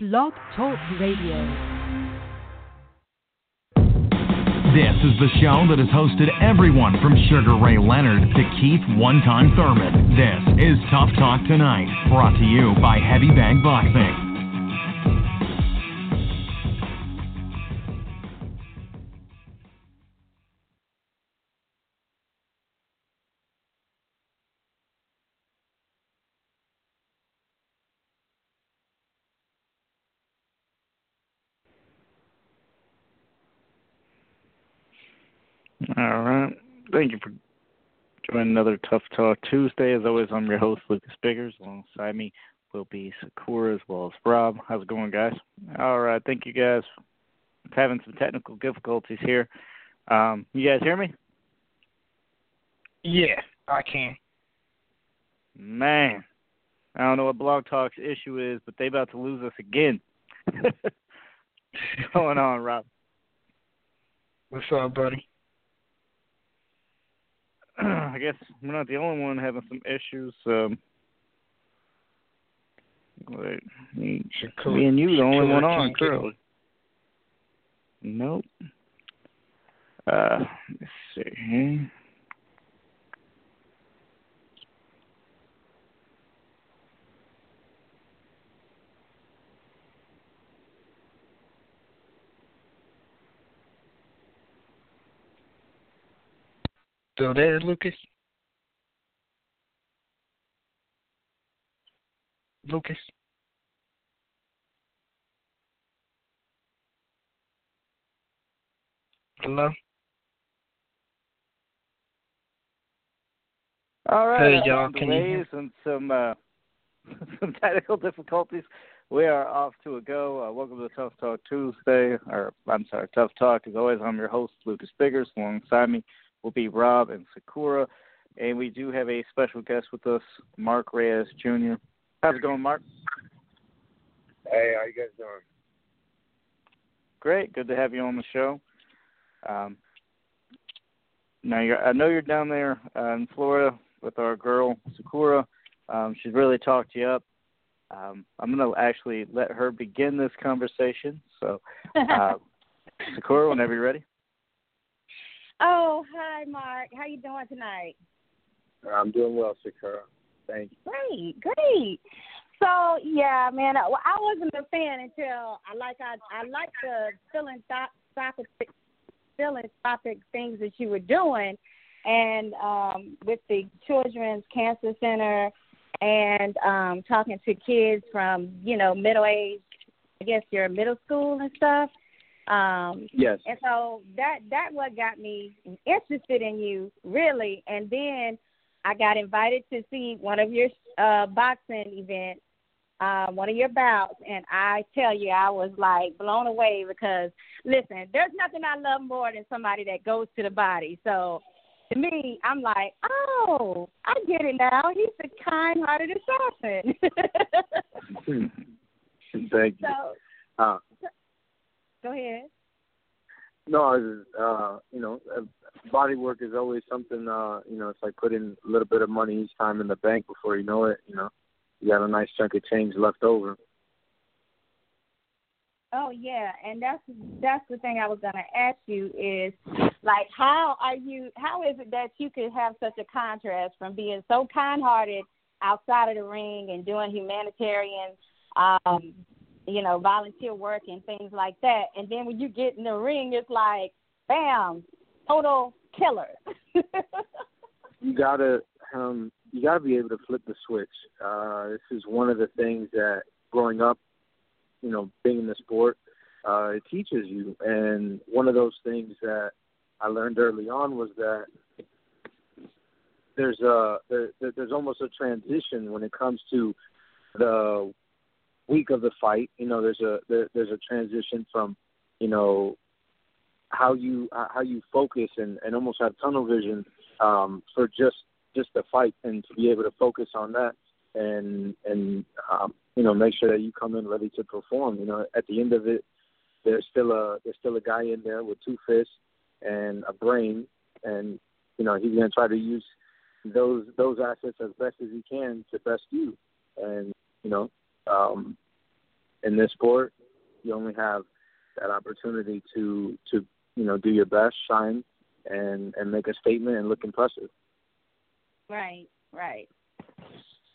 Blog Talk Radio. This is the show that has hosted everyone from Sugar Ray Leonard to Keith One Time Thurman. This is Tough Talk Tonight, brought to you by Heavy Bag Boxing. Thank you for joining another Tough Talk Tuesday. As always, I'm your host, Lucas Biggers. Alongside me will be Sakura as well as Rob. How's it going, guys? All right. Thank you, guys. I'm having some technical difficulties here. Um, you guys hear me? Yeah, I can. Man, I don't know what Blog Talk's issue is, but they about to lose us again. What's going on, Rob? What's up, buddy? I guess we're not the only one having some issues. Um, wait, me, Shakur, me and you, the only Shakur one on currently. Nope. Uh, let's see here. Still there, Lucas? Lucas? Hello? All right. Hey, y'all, can you delays and some uh, some technical difficulties. We are off to a go. Uh, welcome to Tough Talk Tuesday, or I'm sorry, Tough Talk. As always, I'm your host, Lucas Biggers. Alongside me will be Rob and Sakura, and we do have a special guest with us, Mark Reyes Jr. How's it going, Mark? Hey, how you guys doing? Great. Good to have you on the show. Um, now, you're, I know you're down there uh, in Florida with our girl Sakura. Um, she's really talked you up. Um, I'm going to actually let her begin this conversation. So, uh, Sakura, whenever you're ready. Oh, hi, Mark. How you doing tonight? I'm doing well, Shakira. Thank you. Great, great. So yeah, man, I, I wasn't a fan until I like I I like the philanthropic philanthropic things that you were doing, and um, with the Children's Cancer Center, and um, talking to kids from you know middle age, I guess your middle school and stuff. Um, Yes. and so that that what got me interested in you really. And then I got invited to see one of your uh boxing events, uh, one of your bouts, and I tell you, I was like blown away because listen, there's nothing I love more than somebody that goes to the body. So to me, I'm like, oh, I get it now. He's a kind-hearted assassin. Thank you. so Uh, go ahead. no, uh, you know, uh, body work is always something. Uh, you know, it's like putting a little bit of money each time in the bank before you know it. You know, you got a nice chunk of change left over. Oh yeah, and that's that's the thing I was gonna ask you is like how are you how is it that you could have such a contrast from being so kind hearted outside of the ring and doing humanitarian um you know, volunteer work and things like that and then when you get in the ring it's like bam, total killer. You gotta, um, you gotta be able to flip the switch. Uh, this is one of the things that growing up, you know, being in the sport, uh, it teaches you. And one of those things that I learned early on was that there's a there, there- there's almost a transition when it comes to the week of the fight. You know, there's a there, there's a transition from you know how you how you focus and, and almost have tunnel vision um, for just just the fight and to be able to focus on that and and um, you know make sure that you come in ready to perform. You know, at the end of it, there's still a there's still a guy in there with two fists and a brain, and you know he's to try to use those those assets as best as he can to best you. And you know, um, in this sport, you only have that opportunity to to you know do your best, shine, and and make a statement and look impressive. Right, right.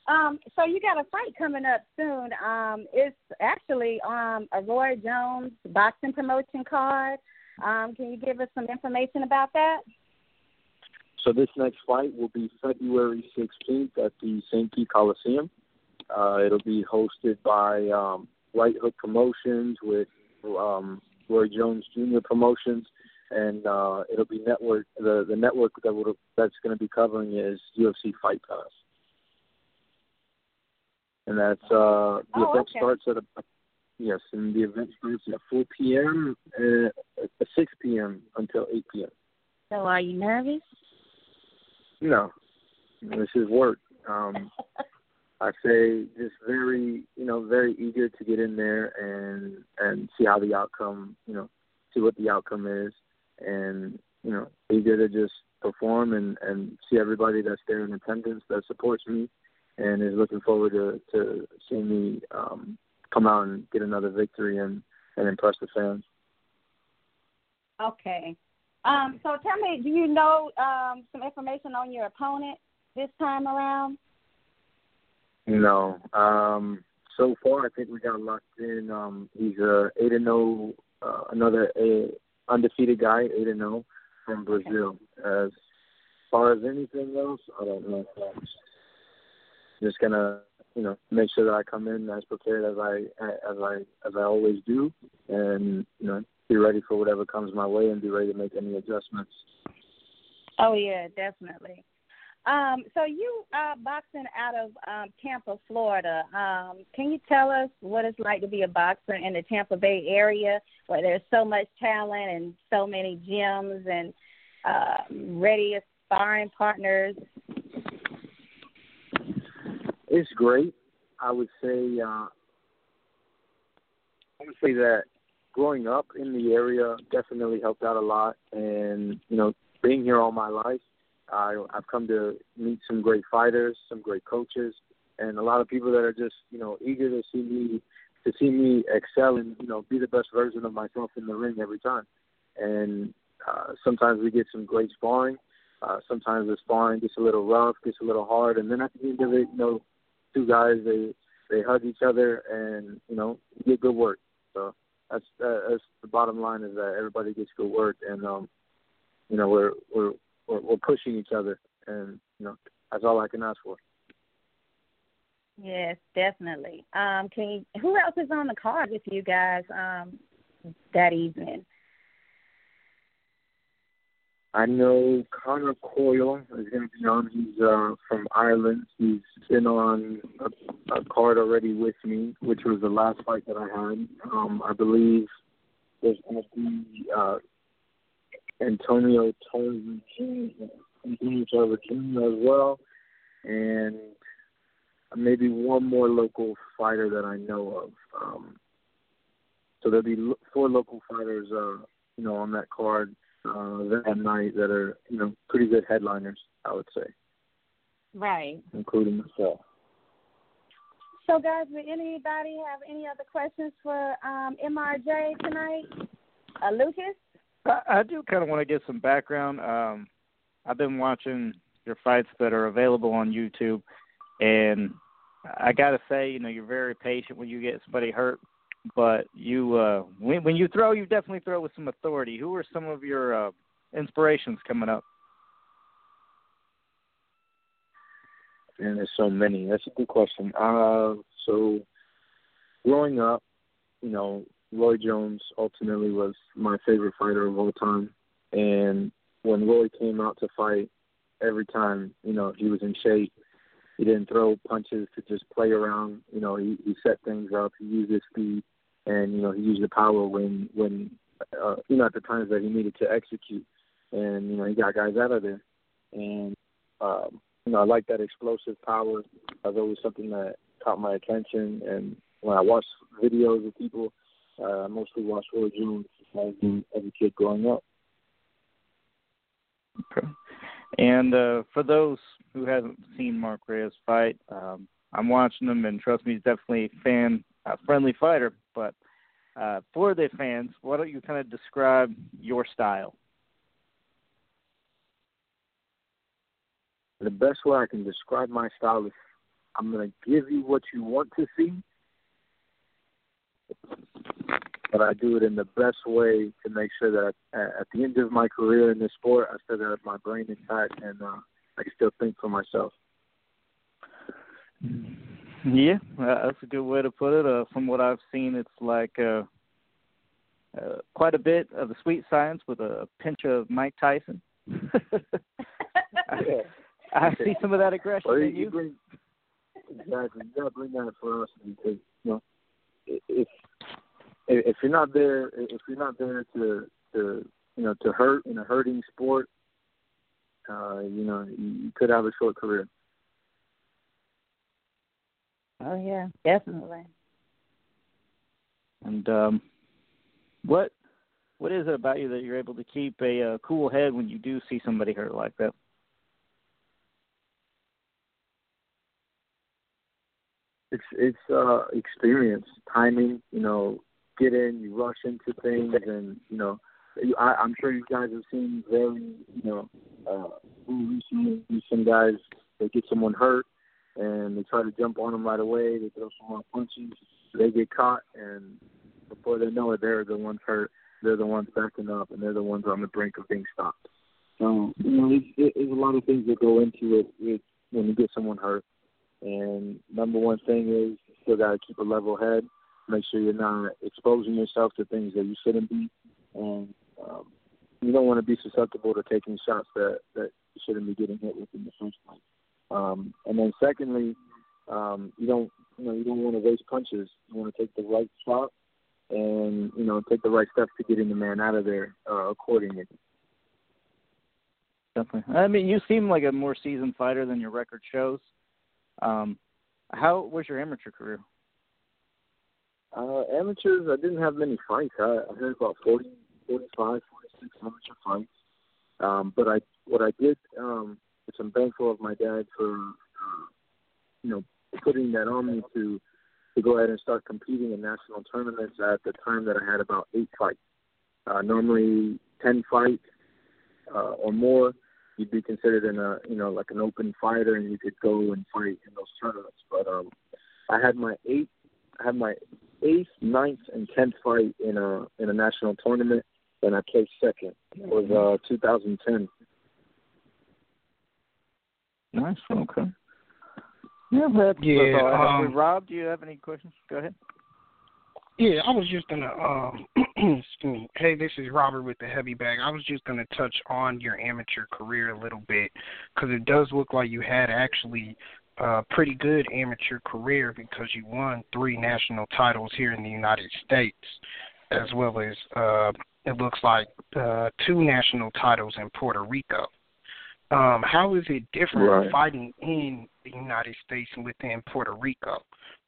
Um, so you got a fight coming up soon. Um, it's actually um a Roy Jones boxing promotion card. Um, can you give us some information about that? So this next fight will be February 16th at the St. Pete Coliseum. Uh, it'll be hosted by um, Right Hook Promotions with um, Roy Jones Jr. Promotions, and uh, it'll be network. The the network that would that's going to be covering is UFC Fight Pass, and that's uh, the Oh, event okay. starts at a yes, and the event starts at 4 p.m. Uh, at 6 p.m. until 8 p.m. So are you nervous? No, this is work. Um, I say just very, you know, very eager to get in there and and see how the outcome, you know, see what the outcome is, and you know, eager to just perform and and see everybody that's there in attendance that supports me, and is looking forward to to seeing me um, come out and get another victory and and impress the fans. Okay. Um, so tell me, do you know um, some information on your opponent this time around? No. Um, so far, I think we got locked in. Um, he's a eight and zero, uh, another a undefeated guy, eight and zero from Brazil. As far as anything else, I don't know. Um, just gonna, you know, make sure that I come in as prepared as I as I as I always do, and you know, be ready for whatever comes my way and be ready to make any adjustments. Oh yeah, definitely. Um, so you uh boxing out of um Tampa, Florida. Um, can you tell us what it's like to be a boxer in the Tampa Bay area where there's so much talent and so many gyms and uh ready sparring partners? It's great. I would say uh, I would say that growing up in the area definitely helped out a lot, and you know, being here all my life, I, I've come to meet some great fighters, some great coaches, and a lot of people that are just you know eager to see me to see me excel and you know be the best version of myself in the ring every time. And uh, sometimes we get some great sparring. Uh, sometimes the sparring gets a little rough, gets a little hard, and then at the end of it, you know, two guys they they hug each other and you know get good work. So that's uh, that's the bottom line is that everybody gets good work and um you know we're we're we're, we're pushing each other and you know that's all I can ask for. Yes, definitely. Um, can you, who else is on the card with you guys um that evening? I know Conor Coyle is going to be on. He's uh, from Ireland. He's been on a, a card already with me, which was the last fight that I had. Um, I believe there's going to be uh, Antonio Antonio Tarantino as well, and maybe one more local fighter that I know of. Um, so there'll be four local fighters, uh, you know, on that card uh, that night that are, you know, pretty good headliners, I would say, Right. including myself. So, guys, would anybody have any other questions for um, MRJ tonight? Uh, Lucas? I, I do kind of want to get some background. Um, I've been watching your fights that are available on YouTube, and I got to say, you know, you're very patient when you get somebody hurt. But you, uh, when when you throw, you definitely throw with some authority. Who are some of your uh, inspirations coming up? And there's so many. That's a good question. Uh, so growing up, you know, Roy Jones ultimately was my favorite fighter of all time. And when Roy came out to fight, every time, you know, he was in shape. He didn't throw punches to just play around. You know, he, he set things up. He used his speed, and you know, he used the power when when uh, you know at the times that he needed to execute. And you know, he got guys out of there. And um, you know, I like that explosive power. That's always something that caught my attention. And when I watch videos of people, uh, I mostly watch Roy Jones as a, as a kid growing up. Okay. And uh, for those who haven't seen Mark Reyes fight, um, I'm watching him, and trust me, he's definitely a fan a friendly fighter. But uh, for the fans, why don't you kind of describe your style? The best way I can describe my style is I'm going to give you what you want to see, but I do it in the best way to make sure that at the end of my career in this sport, I still have my brain intact and uh, I can still think for myself. Yeah, that's a good way to put it. Uh, from what I've seen, it's like uh, uh, quite a bit of the sweet science with a pinch of Mike Tyson. I, I see some of that aggression well, in you. Bring, exactly, you gotta bring that for us you know if you're not there, if you're not there to to you know to hurt in a hurting sport, uh, you know you could have a short career. Oh yeah, definitely. And um, what what is it about you that you're able to keep a uh, cool head when you do see somebody hurt like that? It's it's uh experience, timing. You know, get in, you rush into things, and you know, I, I'm sure you guys have seen very, you know, uh, recently some guys they get someone hurt and they try to jump on them right away. They throw some more punches, they get caught, and before they know it, they're the ones hurt. They're the ones backing up, and they're the ones on the brink of being stopped. So you know, there's, there's a lot of things that go into it with, when you get someone hurt. And number one thing is you still got to keep a level head. Make sure you're not exposing yourself to things that you shouldn't be, and um, you don't want to be susceptible to taking shots that that you shouldn't be getting hit with in the first place. Um, and then secondly, um, you don't you know you don't want to waste punches. You want to take the right shot and you know take the right steps to getting the man out of there uh, accordingly. Definitely. I mean, you seem like a more seasoned fighter than your record shows. Um, how was your amateur career? Uh, amateurs, I didn't have many fights. I, I had about 40, 45, 46 amateur fights. Um, but I, what I did, um, which I'm thankful of my dad for, uh, you know, putting that on me to to go ahead and start competing in national tournaments at the time that I had about eight fights. Uh, normally, ten fights uh, or more you'd be considered in a you know like an open fighter and you could go and fight in those tournaments. But um, I had my eighth, I had my eighth, ninth, and tenth fight in a in a national tournament, and I placed second. It was uh 2010. Nice. Okay. Yeah, that's, Yeah, that's all um, Rob, do you have any questions? Go ahead. Yeah, I was just gonna um excuse me. Hey, this is Robert with the heavy bag. I was just gonna touch on your amateur career a little bit because it does look like you had actually a pretty good amateur career because you won three national titles here in the United States, as well as uh it looks like uh two national titles in Puerto Rico. Um, how is it different Right. fighting in the United States and within Puerto Rico?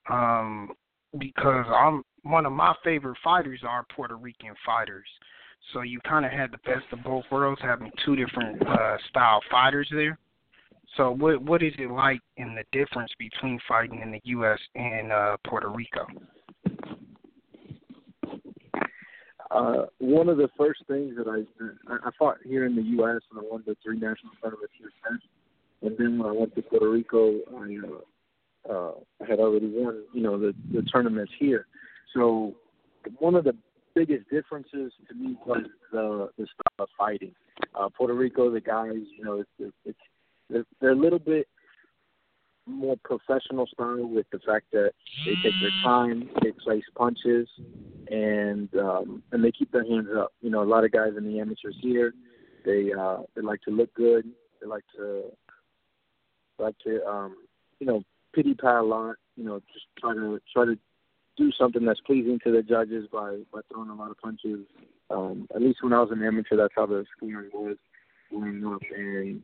Um, because I'm one of my favorite fighters are Puerto Rican fighters. So you kind of had the best of both worlds, having two different uh, style fighters there. So what what is it like in the difference between fighting in the U.S. and uh, Puerto Rico? Uh, one of the first things that I I fought here in the U.S. and I won the three national tournaments here first, and then when I went to Puerto Rico, I uh, uh, I had already won you know the the tournaments here. So one of the biggest differences to me was the the style of fighting. Uh, Puerto Rico, the guys, you know, it's, it's they're, they're a little bit more professional style with the fact that they take their time, they place punches, and um, and they keep their hands up. You know, a lot of guys in the amateurs here, they uh, they like to look good. They like to like to um, you know pity pat a lot. You know, just try to try to do something that's pleasing to the judges by by throwing a lot of punches. Um, at least when I was an amateur, that's how the scoring was growing up, and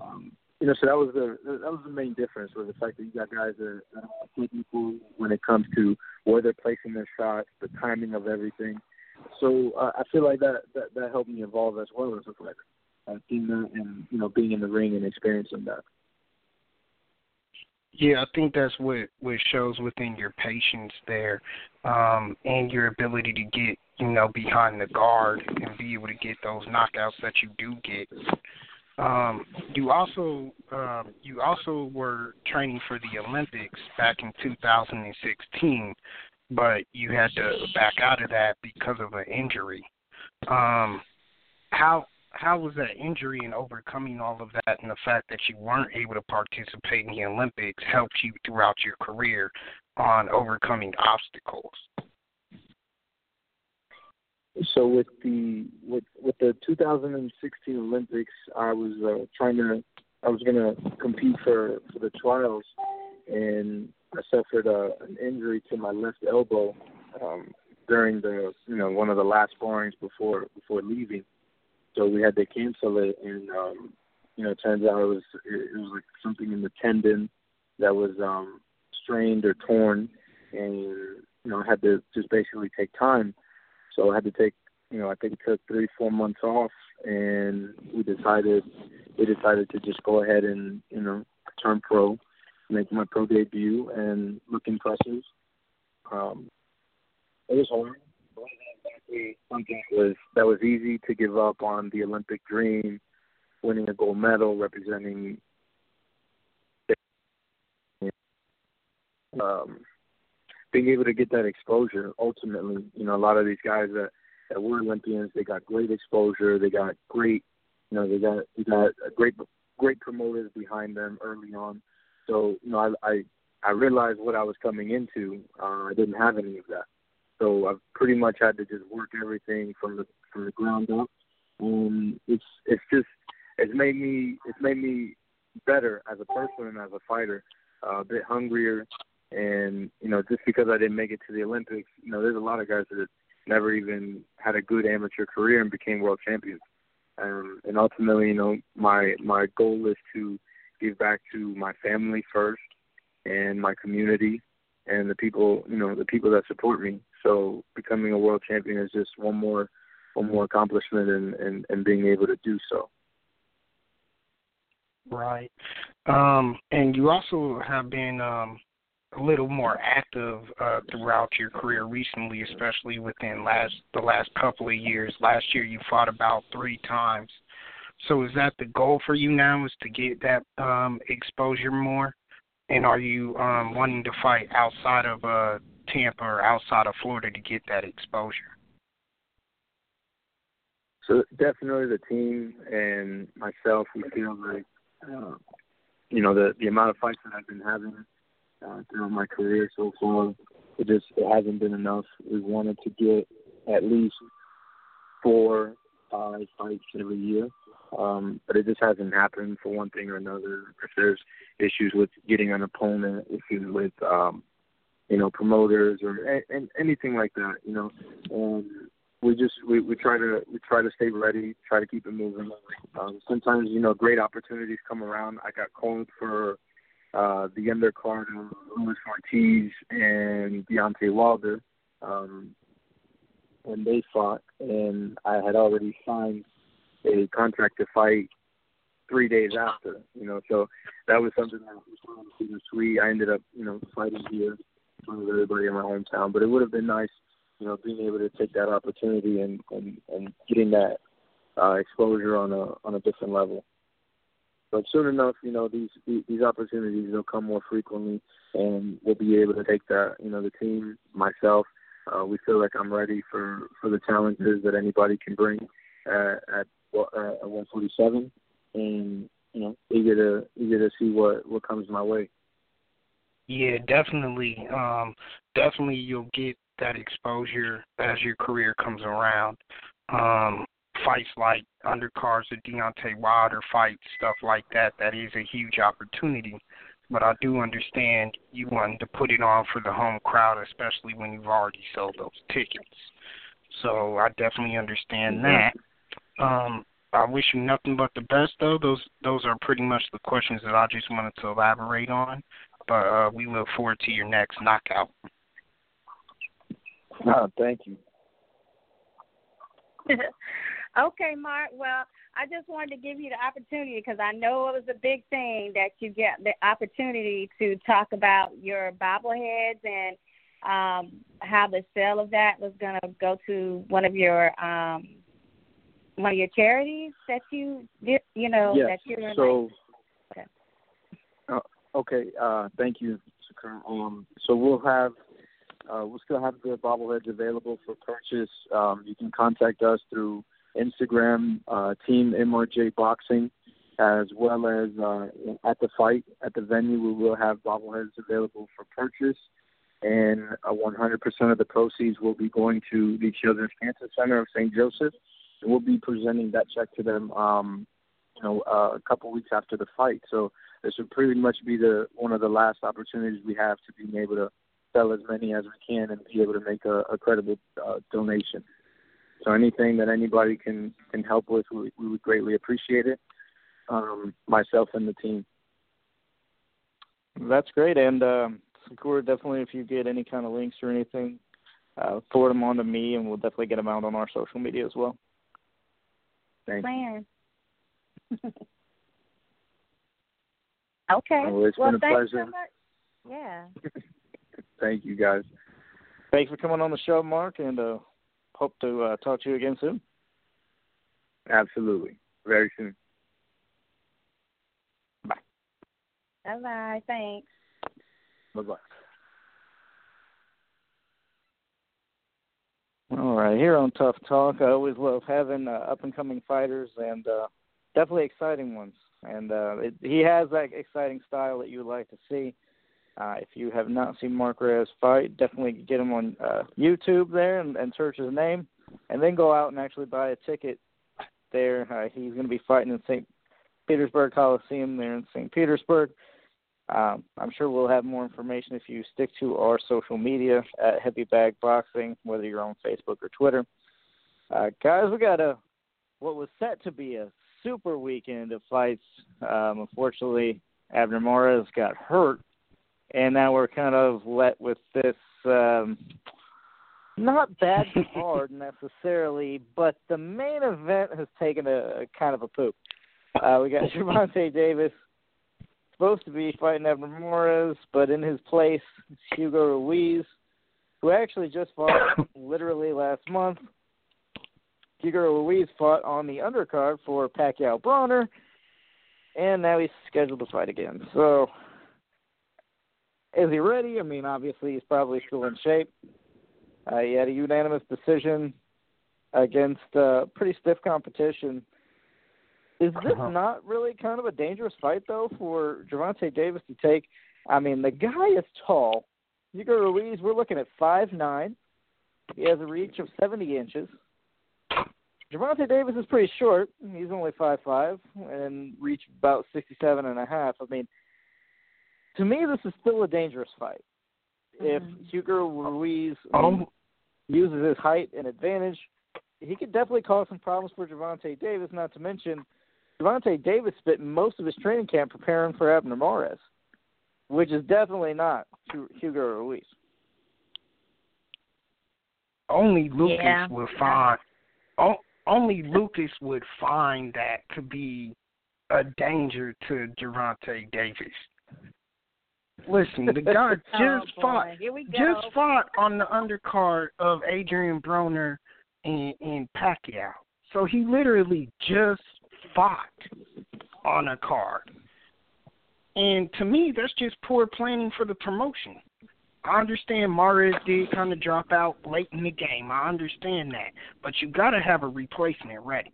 um, you know, so that was the that was the main difference was the fact that you got guys that, that are technical when it comes to where they're placing their shots, the timing of everything. So uh, I feel like that, that that helped me evolve as well as a fighter, uh, seeing that and you know being in the ring and experiencing that. Yeah, I think that's what what shows within your patience there, um, and your ability to get you know behind the guard and be able to get those knockouts that you do get. Um, you also um, you also were training for the Olympics back in 2016, but you had to back out of that because of an injury. Um, how how was that injury and overcoming all of that and the fact that you weren't able to participate in the Olympics helped you throughout your career on overcoming obstacles? So with the with with the 2016 Olympics, I was uh, trying to I was going to compete for for the trials, and I suffered a, an injury to my left elbow um, during the you know one of the last sparrings before before leaving. So we had to cancel it, and um, you know it turns out it was it, it was like something in the tendon that was um, strained or torn, and you know had to just basically take time so I had to take, you know, I think it took three, four months off, and we decided we decided to just go ahead and you know turn pro, make my pro debut, and look impressive. Um, it was hard. Something was that was easy to give up on the Olympic dream, winning a gold medal, representing um, being able to get that exposure ultimately, you know, a lot of these guys that that were Olympians, they got great exposure, they got great, you know, they got they got great great promoters behind them early on. So, you know, I I, I realized what I was coming into. Uh, I didn't have any of that, so I've pretty much had to just work everything from the from the ground up. And it's it's just it's made me it's made me better as a person and as a fighter, uh, a bit hungrier, and you know, just because I didn't make it to the Olympics, you know, there's a lot of guys that never even had a good amateur career and became world champions. Um, and ultimately, you know, my my goal is to give back to my family first and my community and the people, you know, the people that support me. So becoming a world champion is just one more one more accomplishment and and, and being able to do so. Right. Um, and you also have been um, a little more active uh, throughout your career recently, especially within last the last couple of years. Last year, you fought about three times. So, is that the goal for you now? Is to get that um, exposure more? And are you um, wanting to fight outside of uh, Tampa or outside of Florida to get that exposure? So definitely the team and myself, we feel like uh, you know the the amount of fights that I've been having uh, throughout my career so far. It just it hasn't been enough. We wanted to get at least four, five fights every year, um, but it just hasn't happened for one thing or another. If there's issues with getting an opponent, issues with um, you know promoters or and anything like that, you know, and we just we, we try to we try to stay ready, try to keep it moving. Um, sometimes you know great opportunities come around. I got called for uh, the undercard of Luis Ortiz and Deontay Wilder um, when they fought, and I had already signed a contract to fight three days after. You know, so that was something that was super sweet. I ended up, you know, fighting here of everybody in my hometown, but it would have been nice, you know, being able to take that opportunity and and, and getting that uh, exposure on a on a different level. But soon enough, you know, these these opportunities will come more frequently, and we'll be able to take that. You know, the team, myself, uh, we feel like I'm ready for for the challenges that anybody can bring uh, at uh, at 147, and you know, eager to eager to see what what comes my way. Yeah, definitely. Um, definitely, you'll get that exposure as your career comes around. Um, fights like undercards of Deontay Wilder fights, stuff like that, that is a huge opportunity. But I do understand you wanting to put it on for the home crowd, especially when you've already sold those tickets. So I definitely understand that. Um, I wish you nothing but the best, though. Those those are pretty much the questions that I just wanted to elaborate on. But uh, we look forward to your next knockout. Oh, thank you. Okay, Mark. Well, I just wanted to give you the opportunity because I know it was a big thing that you get the opportunity to talk about your bobbleheads and um, how the sale of that was going to go to one of your um, one of your charities that you did. You know yes. that you're so. Okay. Uh, okay. Uh, thank you. Um, so we'll have uh, we'll still have the bobbleheads available for purchase. Um, you can contact us through Instagram, uh, Team MRJ Boxing, as well as uh, at the fight at the venue. We will have bobbleheads available for purchase, and uh, 100% of the proceeds will be going to the Children's Cancer Center of St. Joseph. And we'll be presenting that check to them, um, you know, uh, a couple weeks after the fight. So this will pretty much be the one of the last opportunities we have to being able to sell as many as we can and be able to make a, a credible uh, donation. So anything that anybody can can help with, we, we would greatly appreciate it. Um, myself and the team. That's great, and um, Sakura, definitely if you get any kind of links or anything, uh, forward them on to me, and we'll definitely get them out on our social media as well. Thanks. Plan. okay. Well, it's well, been a thanks pleasure. So much. Yeah. Thank you, guys. Thanks for coming on the show, Mark, and uh, hope to uh, talk to you again soon. Absolutely. Very soon. Bye. Bye bye. Thanks. Bye bye. All right, here on Tough Talk, I always love having uh, up and coming fighters and uh, definitely exciting ones. And uh, it, he has that exciting style that you would like to see. Uh, if you have not seen Mark Reyes fight, definitely get him on uh, YouTube there and, and search his name, and then go out and actually buy a ticket there. Uh, he's going to be fighting in St. Petersburg Coliseum there in St. Petersburg. Um, I'm sure we'll have more information if you stick to our social media at Heavy Bag Boxing, whether you're on Facebook or Twitter. Uh, guys, we got a what was set to be a super weekend of fights. Um, unfortunately, Abner Mares got hurt and now we're kind of let with this um not bad card necessarily, but the main event has taken a, a kind of a poop. Uh, we got Gervonta Davis supposed to be fighting Abner Mares, but in his place, Hugo Ruiz, who actually just fought literally last month. Hugo Ruiz fought on the undercard for Pacquiao Broner, and now he's scheduled to fight again. So is he ready? I mean, obviously he's probably still in shape. Uh, he had a unanimous decision against uh, pretty stiff competition. Is this Uh-huh. not really kind of a dangerous fight though for Gervonta Davis to take? I mean, the guy is tall. Hugo Ruiz, we're looking at five nine. He has a reach of seventy inches. Gervonta Davis is pretty short. He's only five five and reach about sixty seven and a half. I mean, to me, this is still a dangerous fight. If mm-hmm. Hugo Ruiz Oh, uses his height and advantage, he could definitely cause some problems for Gervonta Davis. Not to mention, Gervonta Davis spent most of his training camp preparing for Abner Mares, which is definitely not Hugo Ruiz. only Lucas Yeah. would find. o- Only Lucas would find that to be a danger to Gervonta Davis. Listen, the guy Oh, just boy. fought Here we go. just fought on the undercard of Adrian Broner and, and Pacquiao. So he literally just fought on a card. And to me, that's just poor planning for the promotion. I understand Mares did kind of drop out late in the game. I understand that. But you got to have a replacement ready.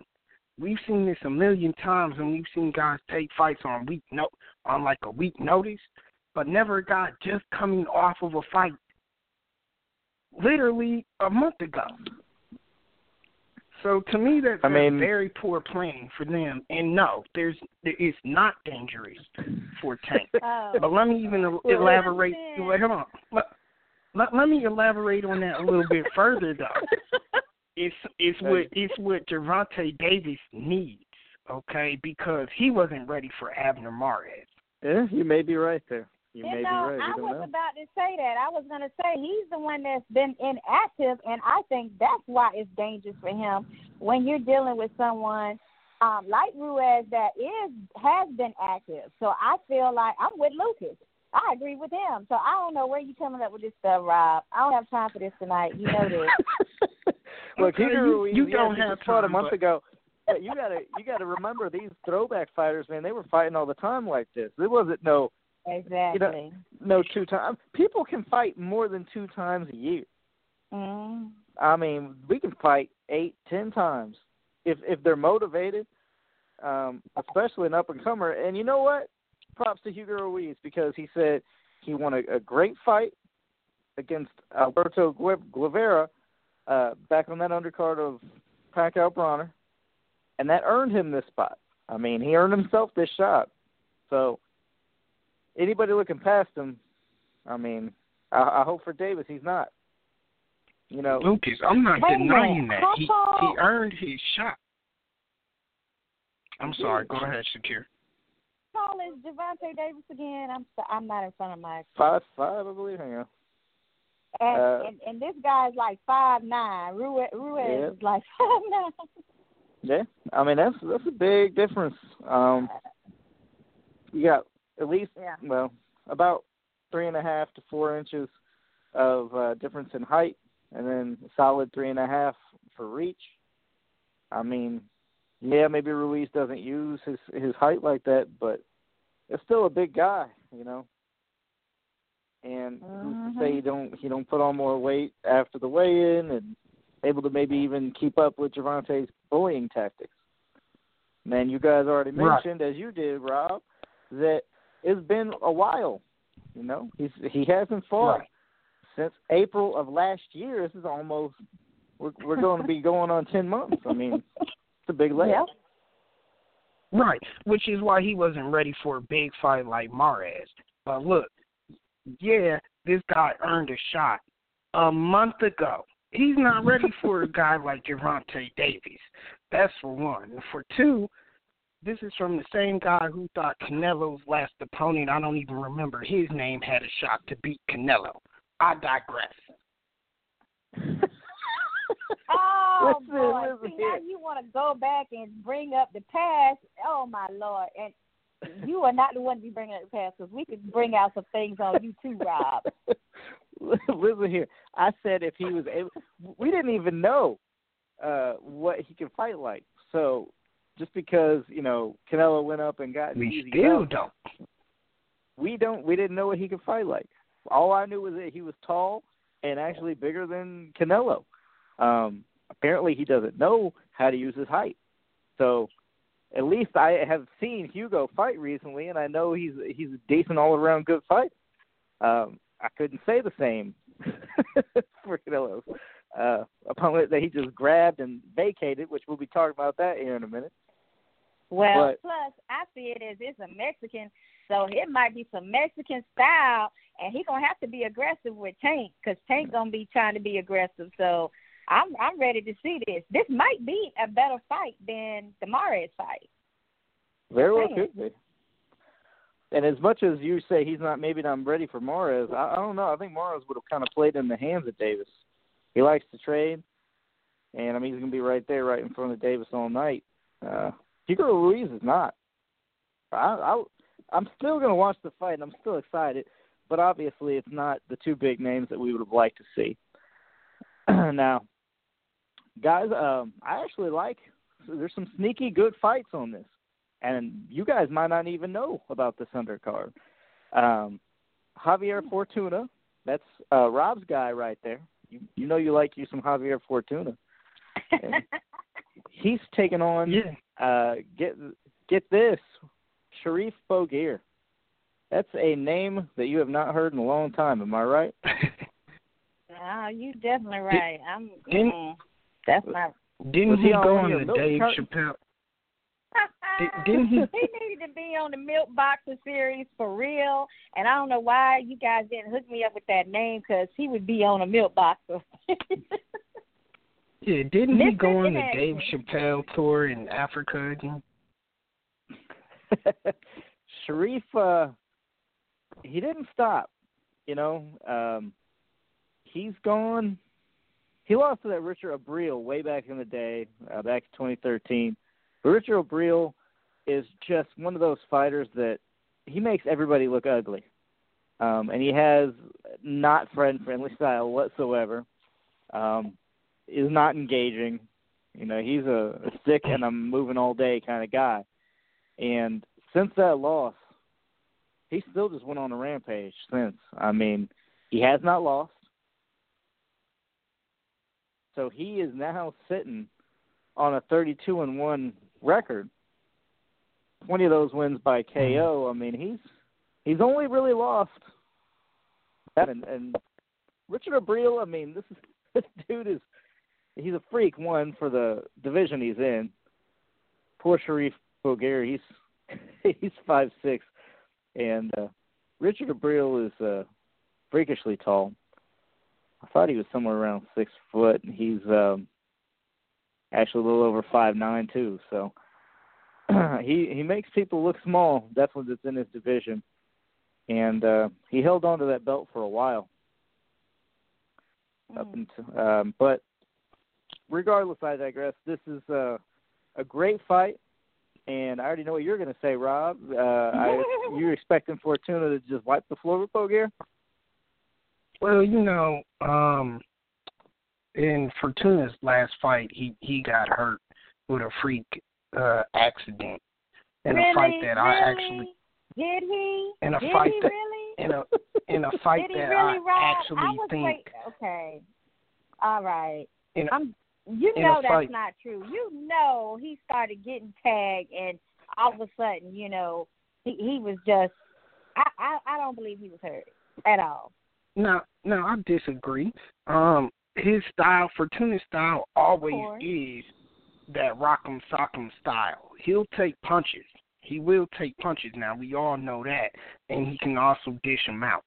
We've seen this a million times, and we've seen guys take fights on week no on like a week notice, but never got just coming off of a fight literally a month ago. So to me, that's I mean- very poor planning for them. And no, there's it's not dangerous for Tank. Oh. But let me even Well, elaborate. listen. Wait, hold on. Let, let, let me elaborate on that a little bit further, though. It's it's what it's what Gervonta Davis needs, okay? Because he wasn't ready for Abner Mares. Yeah, you may be right there. You, You may know, be right. I We was know. about to say that. I was going to say he's the one that's been inactive, and I think that's why it's dangerous for him when you're dealing with someone um, like Ruiz that is has been active. So I feel like I'm with Lucas. I agree with him. So I don't know where you're coming up with this stuff, Rob. I don't have time for this tonight. You know this. Look, Okay, Hugo you- Ruiz, you yeah, don't he have just fought a month but- ago. Yeah, you gotta you gotta remember these throwback fighters, man. They were fighting all the time like this. It wasn't no exactly. no two times. People can fight more than two times a year. mm I mean, we can fight eight, ten times if if they're motivated, um, especially an up and comer. And you know what? Props to Hugo Ruiz because he said he won a, a great fight against Alberto Gu- Guevara uh, back on that undercard of Pacquiao Broner, and that earned him this spot. I mean, he earned himself this shot. So anybody looking past him, I mean, I, I hope for Davis he's not. You know, Lucas, I'm not Wait denying minute. that. He he earned his shot. I'm sorry. Go ahead, Shakir. How tall is Gervonta Davis again? I'm I'm not in front of my five five, I believe. Hang on. and Uh, and, and this guy's like five nine. Ruiz, Ruiz Yeah. is like five nine. Yeah, I mean that's that's a big difference. Um, you got at least Yeah. well about three and a half to four inches of uh, difference in height, and then a solid three and a half for reach. I mean, yeah, maybe Ruiz doesn't use his his height like that, but it's still a big guy, you know. And who's to say he don't he don't put on more weight after the weigh in and able to maybe even keep up with Gervonta's bullying tactics. Man, you guys already Right. mentioned, as you did, Rob, that it's been a while. You know, he's he hasn't fought Right. since April of last year. This is almost we're we're going to be going on ten months. I mean, it's a big layup. Right, which is why he wasn't ready for a big fight like Mares. But look, yeah, this guy earned a shot a month ago. He's not ready for a guy like Gervonta Davis. That's for one. And for two, this is from the same guy who thought Canelo's last opponent, I don't even remember his name, had a shot to beat Canelo. I digress. Oh Listen, boy! listen See now you want to go back and bring up the past. Oh my lord! And you are not the one to be bringing up the past because we could bring out some things on you too, Rob. Listen here. I said if he was able, we didn't even know uh what he could fight like. So just because you know Canelo went up and got We still don't. we don't we didn't know what he could fight like. All I knew was that he was tall and actually bigger than Canelo. Um apparently he doesn't know how to use his height. So at least I have seen Hugo fight recently and I know he's he's a decent all around good fight. Um I couldn't say the same for Canelo's uh opponent that he just grabbed and vacated, which we'll be talking about that here in a minute. Well, But- plus I see it as it's a Mexican, so it might be some Mexican style, and he gonna have to be aggressive with Tank because Tank gonna be trying to be aggressive. So I'm I'm ready to see this. This might be a better fight than the Mares fight. Very well could be. And as much as you say he's not maybe not ready for Mares, I, I don't know. I think Mares would have kind of played in the hands of Davis. He likes to trade, and I mean he's going to be right there, right in front of Davis all night. Uh, Hugo Ruiz is not. I, I I'm still going to watch the fight, and I'm still excited. But obviously, it's not the two big names that we would have liked to see. now, guys, um, I actually like. There's some sneaky good fights on this and you guys might not even know about this undercard. Um, Javier Fortuna, that's uh, Rob's guy right there. You, you know you like you some Javier Fortuna. He's taking on Yeah. uh, get get this Sharif Bogere. That's a name that you have not heard in a long time. Am I right? Oh, you definitely right. I'm. didn't- mm, that's not. Didn't he, he go on your the Dave? Chappelle? Di- didn't he- he needed to be on the Milk Boxer series for real, and I don't know why you guys didn't hook me up with that name because he would be on a Milk Boxer. Yeah, didn't he go on the Dave Chappelle tour in Africa again? Sharif, uh, he he didn't stop. You know, um, he's gone. He lost to that Richard Abril way back in the day, uh, back in 2013. But Richard Abril is just one of those fighters that he makes everybody look ugly, um, and he has not friend-friendly style whatsoever. Um, is not engaging. You know, he's a, a stick and I'm moving all day kind of guy. And since that loss, he still just went on a rampage since. I mean, he has not lost. So he is now sitting on a 32 and 1 record. 20 of those wins by KO. I mean, he's he's only really lost seven and Richard Abril, I mean, this is this dude is he's a freak one for the division he's in. Poor Sharif Bogere, he's he's five six and uh Richard Abril is uh freakishly tall. I thought he was somewhere around six foot and he's um actually a little over five nine too, so he he makes people look small, definitely that's in his division. And uh he held on to that belt for a while. Mm. Up until um but regardless I digress. This is uh a great fight and I already know what you're gonna say, Rob. Uh I you're expecting Fortuna to just wipe the floor with Bogere? Well, you know, um in Fortuna's last fight, he he got hurt with a freak uh accident in really? a fight that really? I actually did he in a did fight he that really in a in a fight that really, I Rob? actually I think wait- okay all right in a, I'm you know that's fight. not true you know he started getting tagged and all of a sudden you know he he was just I I, I don't believe he was hurt at all No, no, I disagree. Um, his style, Fortuna's style, always is that rock'em sock'em style. He'll take punches. He will take punches. Now we all know that, and he can also dish them out.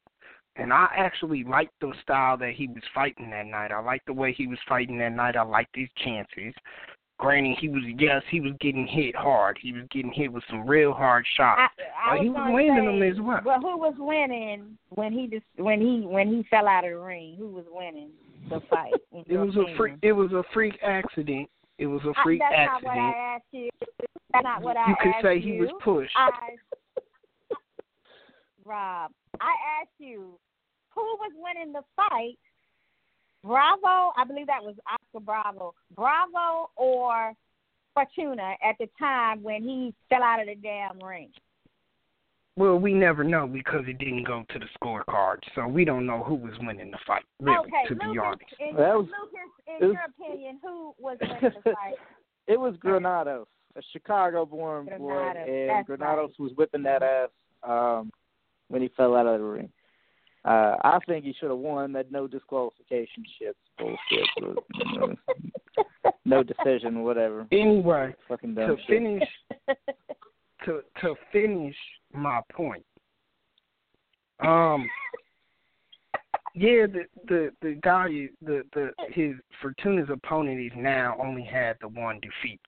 And I actually liked the style that he was fighting that night. I liked the way he was fighting that night. I liked his chances. Granted, he was yes, he was getting hit hard. He was getting hit with some real hard shots. I, I But he was say, them as well. But who was winning when he just when he when he fell out of the ring? Who was winning the fight? It was a freak. It was a freak accident. It was a freak that's accident. not what I asked you. That's not what I you could say you. he was pushed. I, Rob, I asked you who was winning the fight. Bravo, I believe that was Oscar Bravo. Bravo or Fortuna at the time when he fell out of the damn ring. Well, we never know because it didn't go to the scorecard, so we don't know who was winning the fight. Really, okay, to be Lucas, honest. in, That was- Lucas, it in was- your opinion, who was winning the fight? It was Granados, a Chicago born boy and that's Granados right. was whipping that ass um when he fell out of the ring. Uh I think he should have won that no disqualification shit's bullshit. But, you know, no decision, whatever. Anyway, Fucking to shit. finish to to finish my point. Um. Yeah, the the the guy the the his Fortuna's opponent is now only had the one defeat,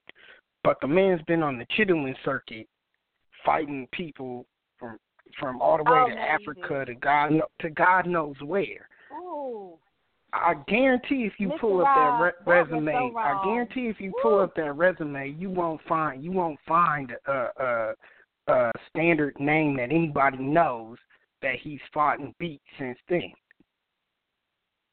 but the man's been on the Chitlin circuit, fighting people from from all the way Oh, to Africa to God to God knows where. Ooh. I guarantee if you Mr. pull up that re- resume, so I guarantee if you pull Woo. up that resume, you won't find you won't find a a, a standard name that anybody knows that he's fought and beat since then.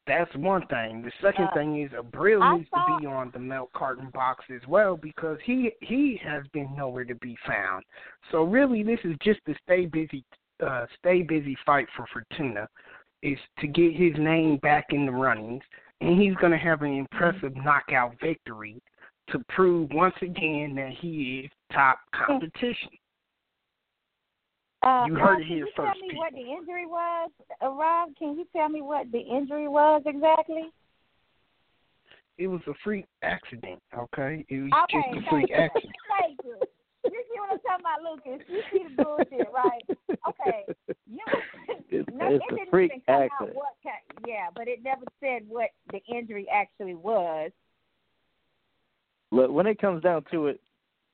That's one thing. The second Uh, thing is Abril I needs saw- to be on the milk carton box as well because he he has been nowhere to be found. So really, this is just a stay busy uh, stay busy fight for Fortuna is to get his name back in the runnings, and he's going to have an impressive knockout victory to prove once again that he is top competition. Uh, You heard it can you first, Tell me what the injury was, uh, Rob. Can you tell me what the injury was exactly? It was a freak accident, okay? It was Okay, just a freak accident. Thank you. You see what I'm talking about, Lucas? You see the bullshit, right? Okay. You, It's- no, it's it didn't freak even come accident. out what kind. Yeah, but it never said what the injury actually was. Look, when it comes down to it,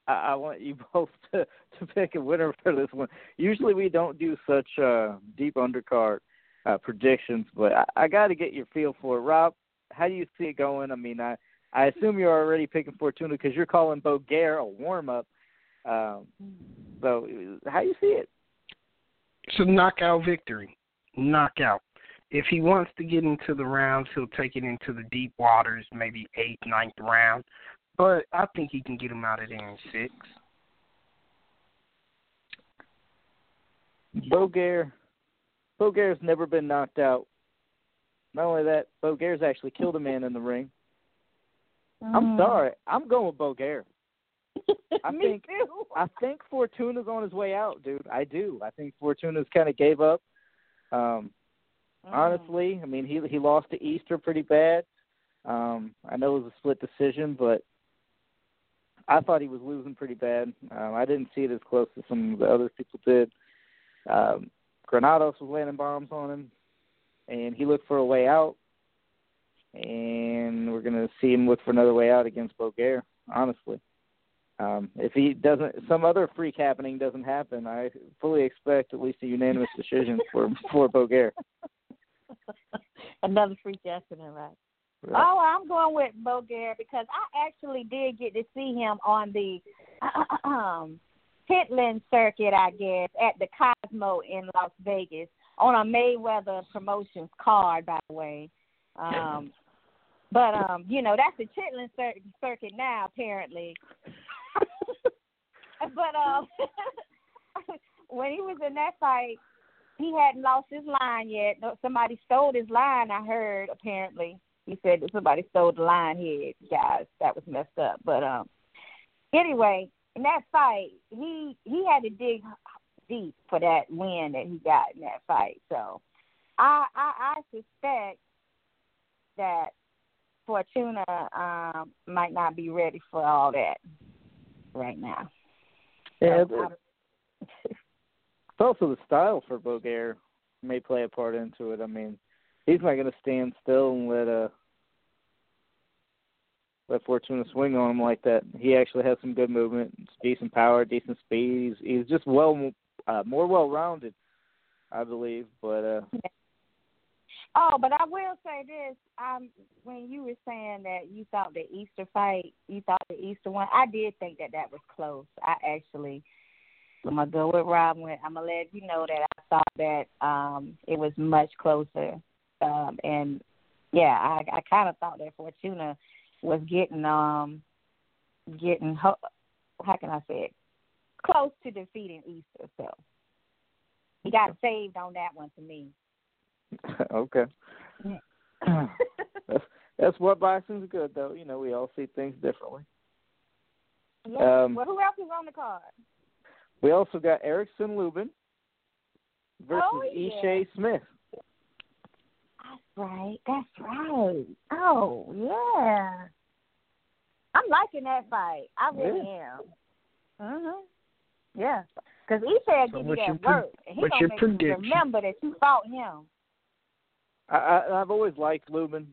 I, I want you both to to pick a winner for this one. Usually we don't do such uh, deep undercard uh, predictions, but I, I got to get your feel for it. Rob, how do you see it going? I mean, I I assume you're already picking Fortuna because you're calling Bogere a warm up. Um, so how do you see it? It's a knockout victory. Knockout. If he wants to get into the rounds, he'll take it into the deep waters, maybe eighth, ninth round. But I think he can get him out of there in six. Bogere, Bogere's never been knocked out. Not only that, Bogere's actually killed a man in the ring. I'm Mm. sorry, I'm going with Bogere. I Me think too. I think Fortuna's on his way out, dude. I do. I think Fortuna's kind of gave up. Um, Mm. honestly, I mean he he lost to Easter pretty bad. Um, I know it was a split decision, but I thought he was losing pretty bad. Um, I didn't see it as close as some of the other people did. Um, Granados was landing bombs on him, and he looked for a way out. And we're gonna see him look for another way out against Bogere. Honestly, um, if he doesn't, some other freak happening doesn't happen. I fully expect at least a unanimous decision for for Bogere. Another freak accident, right? Oh, I'm going with Bogere because I actually did get to see him on the um, Pitland circuit, I guess, at the Cosmo in Las Vegas on a Mayweather Promotions card, by the way. Um, but um, you know, that's the Chitlin cir- circuit now, apparently. but um, when he was in that fight, he hadn't lost his line yet. Somebody stole his line. I heard apparently. He said that somebody stole the line here, guys. That was messed up. But um, anyway, in that fight, he he had to dig deep for that win that he got in that fight. So, I I, I suspect that Fortuna um might not be ready for all that right now. Yeah, So, it's also the style for Bogere may play a part into it. I mean, he's not going to stand still and let uh let Fortuna swing on him like that. He actually has some good movement, decent power, decent speed. He's, he's just well uh, more well rounded, I believe. But uh Oh, but I will say this: um, when you were saying that you thought the Easter fight, you thought the Easter one, I did think that that was close. I actually, I'm gonna go with Robin. I'm gonna let you know that I thought that um, it was much closer, um, and yeah, I, I kind of thought that Fortuna was getting um, getting ho- how can I say it, close to defeating Easter. So he got saved on that one to me. okay. that's that's what boxing's good though. You know, we all see things differently. Yeah. Um, well, who else is on the card? We also got Erickson Lubin versus Oh, yeah. Ishe Smith. That's right. That's right. Oh, yeah. I'm liking that fight. I really am. Mhm. Yeah. Because he said So give you what's your that pre- word. And he what's gonna your make you prediction? remember that you fought him. I, I I've always liked Lubin.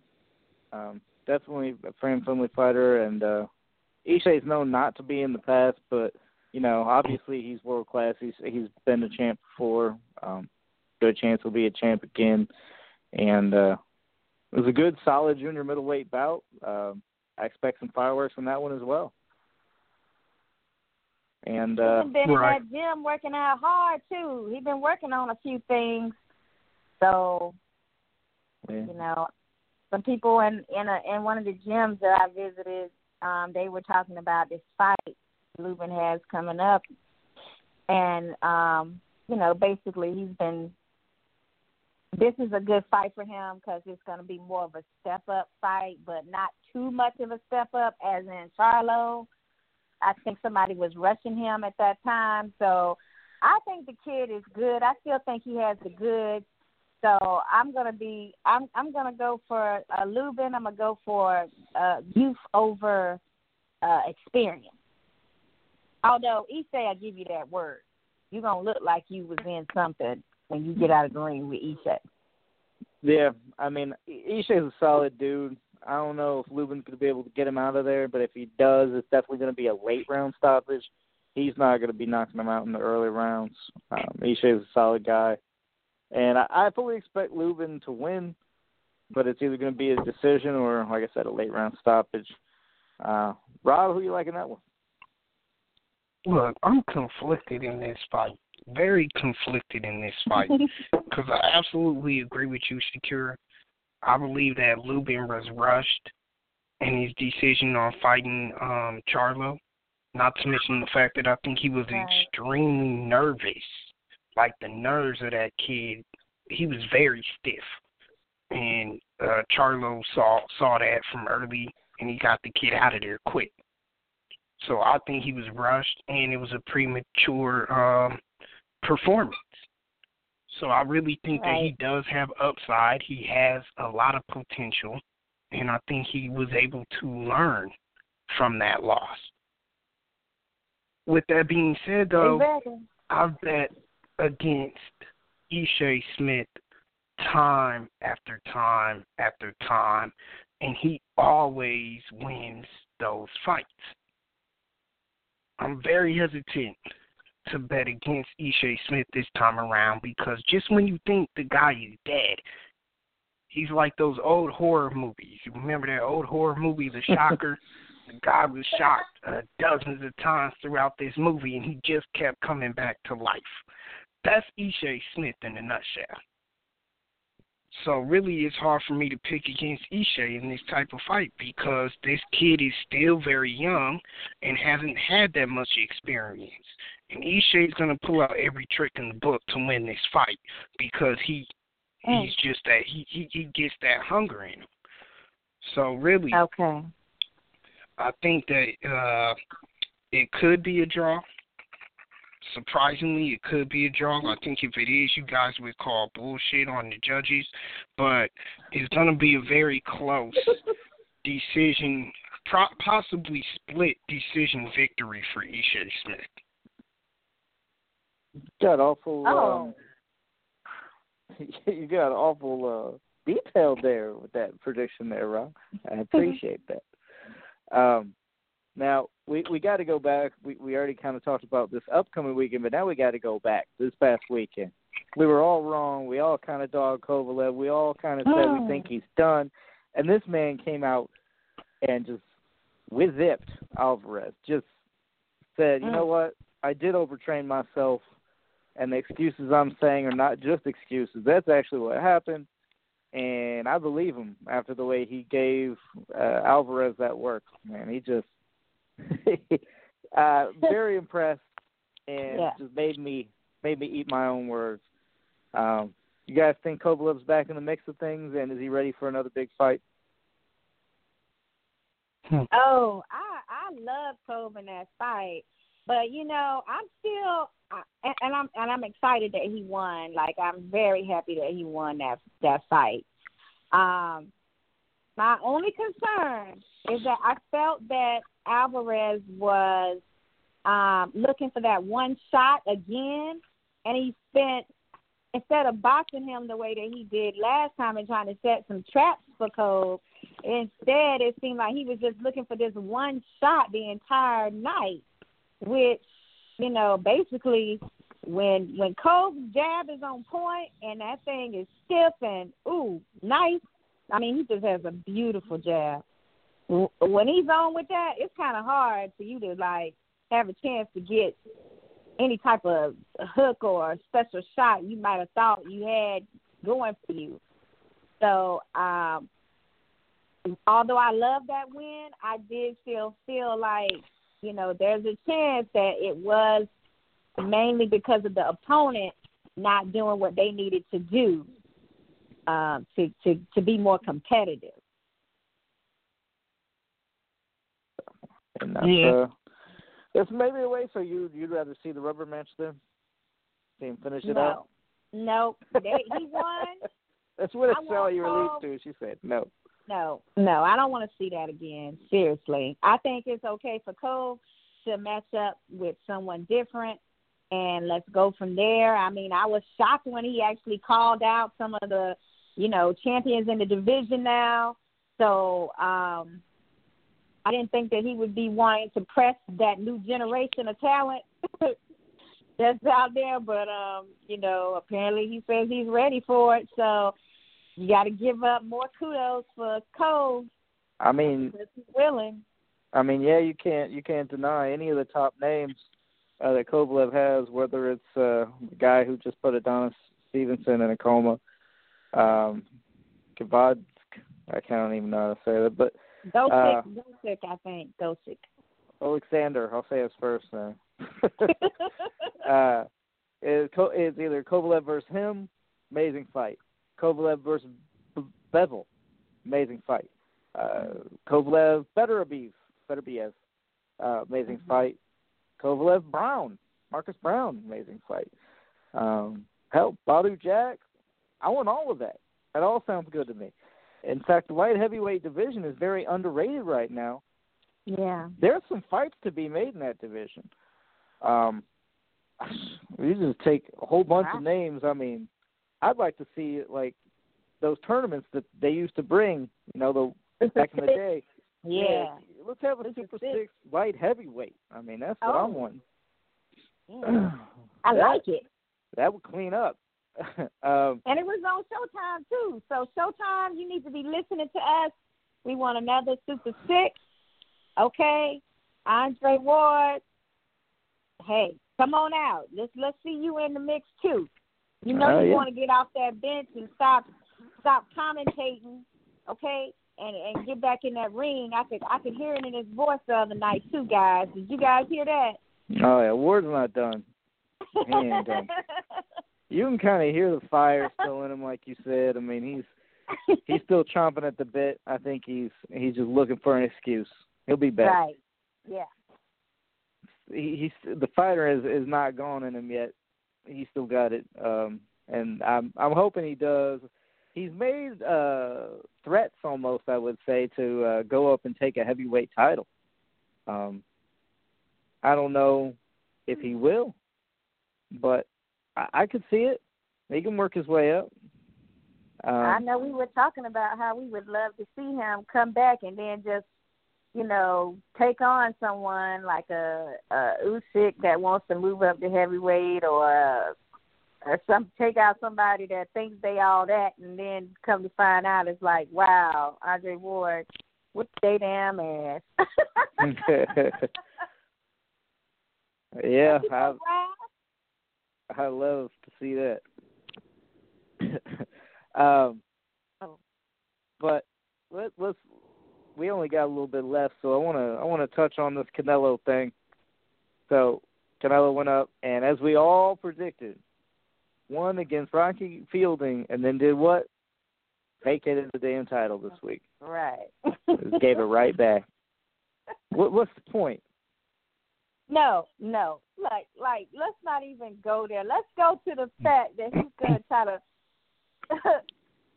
Um, definitely a friend friendly fighter, and uh, Ishe's known not to be in the past, but you know, obviously he's world class. He's he's been a champ before. Um, good chance he'll be a champ again, and uh, it was a good, solid junior middleweight bout. Um, I expect some fireworks from that one as well. And uh, He's been right. in that gym working out hard too. He's been working on a few things. So yeah. you know, some people in in a in one of the gyms that I visited, um, they were talking about this fight Lubin has coming up, and um, you know, basically he's been. This is a good fight for him because it's going to be more of a step up fight, but not too much of a step up as in Charlo. I think somebody was rushing him at that time, so I think the kid is good. I still think he has the goods. So I'm gonna be I'm I'm gonna go for uh, Lubin. I'm gonna go for uh, youth over uh, experience. Although Ishe, I give you that word, you're gonna look like you was in something when you get out of the ring with Ishe. Yeah, I mean, Ishe's a solid dude. I don't know if Lubin's to be able to get him out of there, but if he does, it's definitely to be a late round stoppage. He's not to be knocking him out in the early rounds. Um, Ishe's a solid guy, and I, I fully expect Lubin to win, but it's either going to be a decision or, like I said, a late round stoppage. Uh, Rob, who you like in that one? Look, I'm conflicted in this fight. Very conflicted in this fight because I absolutely agree with you, Shakira. I believe that Lubin was rushed in his decision on fighting um Charlo. Not to mention the fact that I think he was Right. extremely nervous. Like the nerves of that kid, he was very stiff. And uh Charlo saw saw that from early and he got the kid out of there quick. So I think he was rushed and it was a premature um performance. So I really think that he does have upside. He has a lot of potential and I think he was able to learn from that loss. With that being said though, I've bet against Ishe Smith time after time after time, and he always wins those fights. I'm very hesitant to bet against Ishe Smith this time around because just when you think the guy is dead, he's like those old horror movies. You remember that old horror movie, The Shocker? the guy was shot uh, dozens of times throughout this movie, and he just kept coming back to life. That's Ishe Smith in a nutshell. So really, it's hard for me to pick against Ishe in this type of fight because this kid is still very young and hasn't had that much experience. And Ishe is going to pull out every trick in the book to win this fight because he he's just that he he, he gets that hunger in him. So really, Okay. I think that uh, it could be a draw. Surprisingly, it could be a draw. I think if it is, you guys would call bullshit on the judges, but it's going to be a very close decision, pro- possibly split decision victory for Ishe Smith. You got awful. Oh. Uh, you got awful uh, detail there with that prediction there, Rob. I appreciate that. Um, now we we got to go back. We we already kind of talked about this upcoming weekend, but now we got to go back this past weekend. We were all wrong. We all kind of dog Kovalev. We all kind of said we Oh. think he's done, and this man came out and just whipped Alvarez. Just said, you know what? I did overtrain myself, and the excuses I'm saying are not just excuses. That's actually what happened, and I believe him after the way he gave uh, Alvarez that work. Man, he just uh, very impressed, and Yeah. just made me made me eat my own words. Um, you guys think Kovalev's back in the mix of things, and is he ready for another big fight? Oh, I I love Cove in that fight, but you know I'm still I, and, and I'm and I'm excited that he won. Like I'm very happy that he won that that fight. Um, my only concern is that I felt that Alvarez was um looking for that one shot again, and he spent instead of boxing him the way that he did last time and trying to set some traps for Cove, instead it seemed like he was just looking for this one shot the entire night, which, you know, basically when when Cove's jab is on point and that thing is stiff and ooh, nice. I mean, he just has a beautiful jab. When he's on with that, it's kind of hard for you to like have a chance to get any type of hook or special shot you might have thought you had going for you. So, um, although I love that win, I did still feel like, you know, there's a chance that it was mainly because of the opponent not doing what they needed to do um, to, to, to be more competitive. And that's, Yeah. uh, that's maybe a way. So you you'd rather see the rubber match then? See him finish it up? no. out. Nope. They, he won. That's what it I sounded you Cole. leading to. She said no. No, no, I don't want to see that again. Seriously, I think it's okay for Cole to match up with someone different, and let's go from there. I mean, I was shocked when he actually called out some of the, you know, champions in the division now. So um I didn't think that he would be wanting to press that new generation of talent that's out there, but um, you know, apparently he says he's ready for it. So you got to give up more kudos for Cole. I mean, he's willing. I mean, yeah, you can't you can't deny any of the top names uh, that Kovalev has, whether it's uh, the guy who just put Adonis Stevenson in a coma, um, Kavad, I can't even know how to say that, but Gosick, uh, I think Gosick. Alexander, I'll say his first name. uh, it's, it's either Kovalev versus him, amazing fight. Kovalev versus Bivol, amazing fight. Uh, Kovalev Beterbiev, Beterbiev, uh, amazing mm-hmm. fight. Kovalev Brown, Marcus Brown, amazing fight. Um, hell, Badou Jack, I want all of that. That all sounds good to me. In fact, the light heavyweight division is very underrated right now. Yeah. There's some fights to be made in that division. Um, you just take a whole bunch wow. of names. I mean, I'd like to see like those tournaments that they used to bring. You know, the back in the day. Yeah. yeah. Let's have a Super Six. Six light heavyweight. I mean, that's what oh. I'm wanting. Yeah. I like it. That would clean up. um, and it was on Showtime too. So Showtime, you need to be listening to us. We want another Super Six. Okay, Andre Ward. Hey, come on out. Let's let's see you in the mix too. You know uh, you yeah. want to get off that bench and stop stop commentating, okay? And and get back in that ring. I could I could hear it in his voice the other night too, guys. Did you guys hear that? Oh yeah, Ward's not done. He ain't done. you can kind of hear the fire still in him, like you said. I mean, he's he's still chomping at the bit. I think he's he's just looking for an excuse. He'll be back. Right. Yeah. He, he's the fighter is is not gone in him yet. He's still got it, um, and I'm I'm hoping he does. He's made uh, threats almost, I would say, to uh, go up and take a heavyweight title. Um, I don't know if he will, but I, I could see it. He can work his way up. Um, I know we were talking about how we would love to see him come back and then just, you know, take on someone like a, a Usyk that wants to move up to heavyweight, or a, or some take out somebody that thinks they all that, and then come to find out it's like, wow, Andre Ward, what they damn ass. yeah, I, I love to see that. um, oh. but let, let's. We only got a little bit left, so I want to. I want to touch on this Canelo thing. So Canelo went up, and as we all predicted, won against Rocky Fielding, and then did what? Vacated the damn title this week. Right. gave it right back. What, what's the point? No, no. Like, like, let's not even go there. Let's go to the mm. fact that he's gonna try to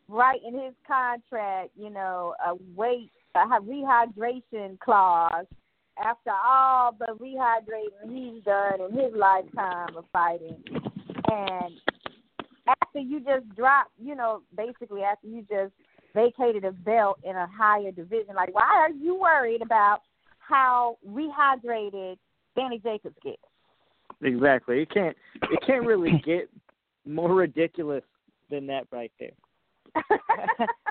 write in his contract, you know, a weight, a rehydration clause after all the rehydrating he's done in his lifetime of fighting, and after you just drop, you know, basically after you just vacated a belt in a higher division, like why are you worried about how rehydrated Danny Jacobs gets. Exactly. It can't it can't really get more ridiculous than that right there.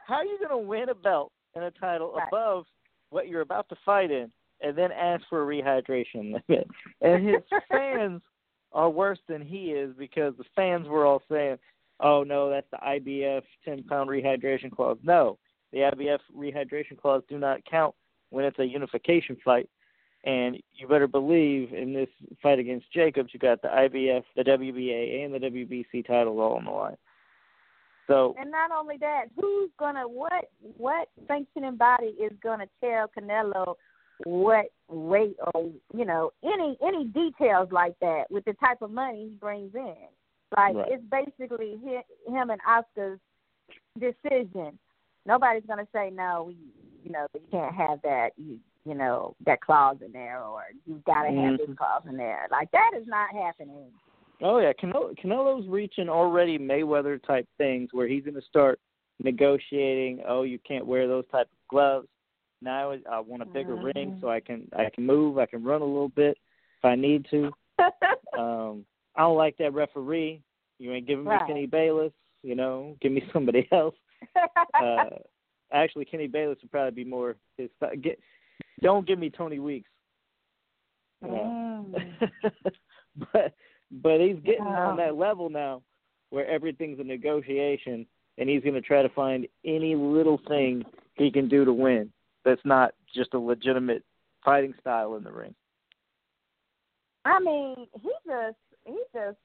How are you going to win a belt and a title right. above what you're about to fight in, and then ask for a rehydration limit? and his fans are worse than he is because the fans were all saying, "Oh no, that's the IBF 10 pound rehydration clause." No, the IBF rehydration clause do not count when it's a unification fight. And you better believe in this fight against Jacobs, you got the IBF, the WBA, and the WBC titles all on the line. So and not only that, who's gonna what what sanctioning body is gonna tell Canelo what weight or you know any any details like that with the type of money he brings in? Like right. it's basically him and Oscar's decision. Nobody's gonna say no. We, you know, you can't have that. You you know, that clause in there or you've got to have mm-hmm. this clause in there. Like that is not happening. Oh yeah, Canelo, Canelo's reaching already Mayweather type things where he's going to start negotiating. Oh, you can't wear those type of gloves. Now I want a bigger Mhm. ring so I can I can move. I can run a little bit if I need to. Um, I don't like that referee. You ain't giving me Right. Kenny Bayless. You know, give me somebody else. Uh, actually, Kenny Bayless would probably be more his. Get, don't give me Tony Weeks. Mm. but but he's getting Yeah. on that level now where everything's a negotiation and he's going to try to find any little thing he can do to win that's not just a legitimate fighting style in the ring. I mean, he just he just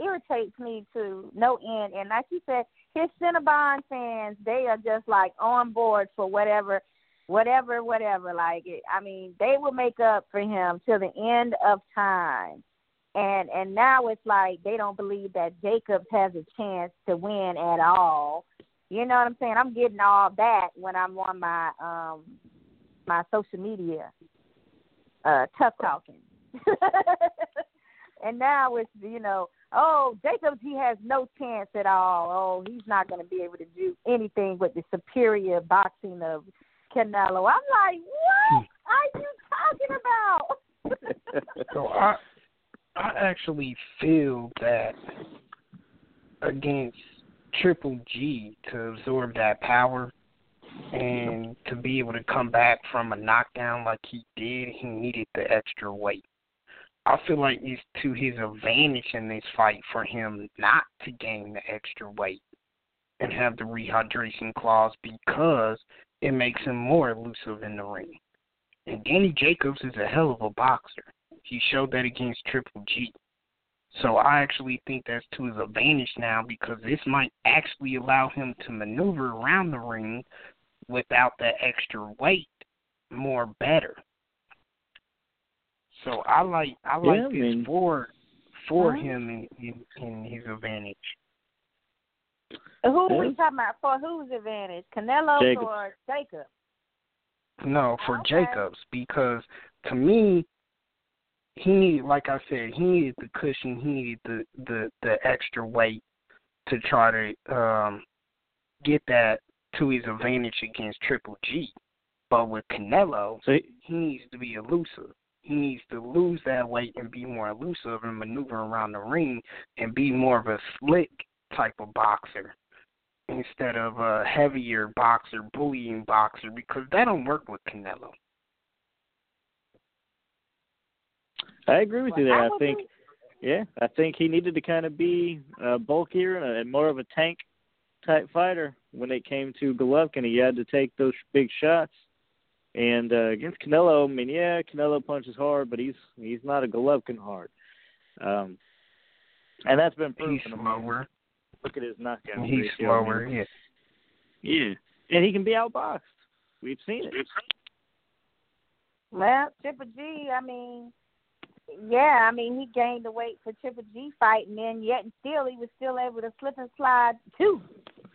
irritates me to no end. And like you said, his Cinnabon fans, they are just like on board for whatever, whatever, whatever. Like, it, I mean, they will make up for him till the end of time. And and now it's like they don't believe that Jacobs has a chance to win at all. You know what I'm saying? I'm getting all that when I'm on my um my social media uh tough talking. and now it's you know, oh Jacobs he has no chance at all. Oh, he's not to be able to do anything with the superior boxing of Canelo. I'm like, what hmm. are you talking about? So I I actually feel that against Triple G to absorb that power and to be able to come back from a knockdown like he did, he needed the extra weight. I feel like it's to his advantage in this fight for him not to gain the extra weight and have the rehydration clause because it makes him more elusive in the ring. And Danny Jacobs is a hell of a boxer. He showed that against Triple G. So I actually think that's to his advantage now because this might actually allow him to maneuver around the ring without that extra weight more better. So I like I like Yeah, I this mean- for for him in, in in his advantage. Who are we talking about? For whose advantage? Canelo Jacobs. or Jacob? No, for Okay. Jacobs because to me, he needed, like I said, he needed the cushion. He needed the the the extra weight to try to um get that to his advantage against Triple G. But with Canelo, So he, he needs to be elusive. He needs to lose that weight and be more elusive and maneuver around the ring and be more of a slick type of boxer instead of a heavier boxer, bullying boxer, because that don't work with Canelo. I agree with you there. I I think be- yeah, I think he needed to kind of be uh, bulkier and, a, and more of a tank type fighter when it came to Golovkin. He had to take those big shots. And uh, against Canelo, I mean, yeah, Canelo punches hard, but he's he's not a Golovkin hard. Um, and that's been proven. He's I mean, slower. Look at his knockout He's ratio. I mean, slower. Yeah. Yeah, and he can be outboxed. We've seen it. Well, Triple G, I mean, yeah, I mean he gained the weight for Triple G fight, and yet and still he was still able to slip and slide too.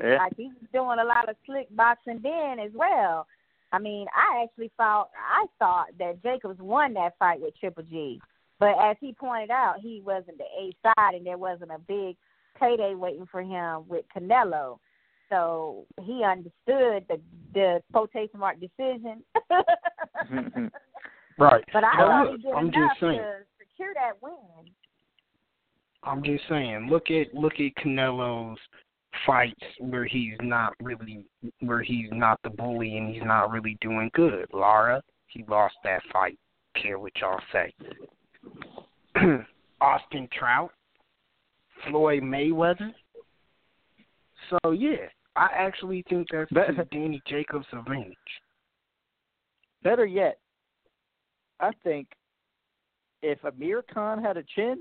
Yeah. Like he was doing a lot of slick boxing then as well. I mean, I actually thought I thought that Jacobs won that fight with Triple G, but as he pointed out, he wasn't the A side, and there wasn't a big payday waiting for him with Canelo. So he understood the the quotation mark decision. Mm-hmm. Right. But I But thought look, he did I'm just saying. to secure that win. I'm just saying. Look at look at Canelo's fights where he's not really where he's not the bully and he's not really doing good. Lara, he lost that fight. Care what y'all say. Austin Trout, Floyd Mayweather. So yeah, I actually think that's But- to Danny Jacobs' advantage. Better yet, I think if Amir Khan had a chin,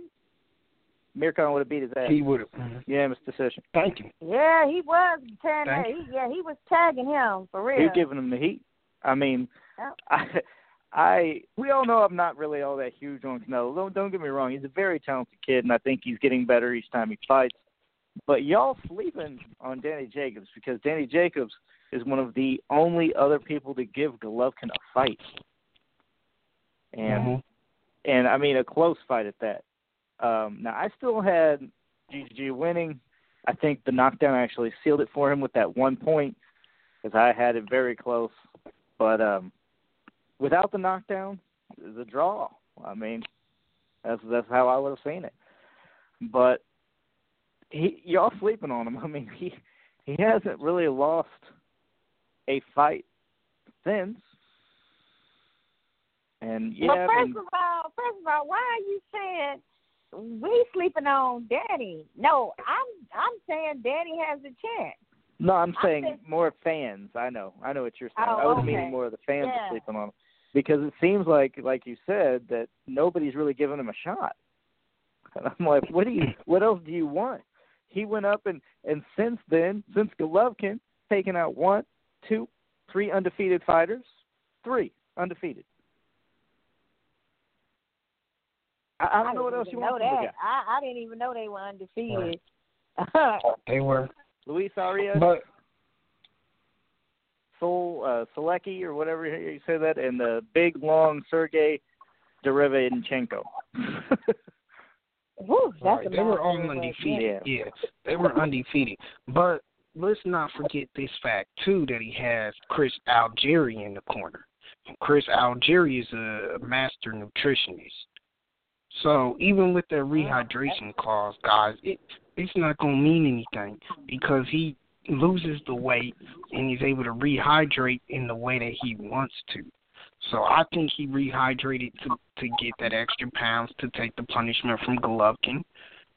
Amir Khan would have beat his ass. He would have. Mm-hmm. Unanimous decision. Thank you. Yeah, he was tearing that. He, yeah, he was tagging him for real. He was giving him the heat. I mean, Yep. I, I we all know I'm not really all that huge on Canelo. Don't don't get me wrong. He's a very talented kid, and I think he's getting better each time he fights. But y'all sleeping on Danny Jacobs because Danny Jacobs is one of the only other people to give Golovkin a fight, and Mhm. and I mean a close fight at that. Um, now I still had GG winning, I think the knockdown actually sealed it for him with that one point, because I had it very close. But um, without the knockdown, the draw. I mean, that's that's how I would have seen it. But he, y'all sleeping on him. I mean, he he hasn't really lost a fight since. And yeah, well, I first mean, of all, first of all, why are you saying we sleeping on Danny? No, I'm I'm saying Danny has a chance. no, I'm saying think- more fans. I know, I know what you're saying. Oh, I was okay. meaning more of the fans Yeah. are sleeping on him because it seems like, like you said, that nobody's really giving him a shot. And I'm like, what do you, what else do you want? He went up and and since then, since Golovkin, taken out one, two, three undefeated fighters, three undefeated. I, I don't know what else you even want know from the that. guy. I I didn't even know they were undefeated. They were, Luis Arias, but Sol uh, Sulecki, or whatever you say that, and the big long Sergey Derevyanchenko. Whew, that's right, they were all mouthful, but undefeated. yeah. Yeah, they were undefeated. But let's not forget this fact too that he has Chris Algieri in the corner. Chris Algieri is a master nutritionist. So even with the rehydration clause, guys, it it's not gonna mean anything because he loses the weight and he's able to rehydrate in the way that he wants to. So I think he rehydrated to to get that extra pounds to take the punishment from Golovkin.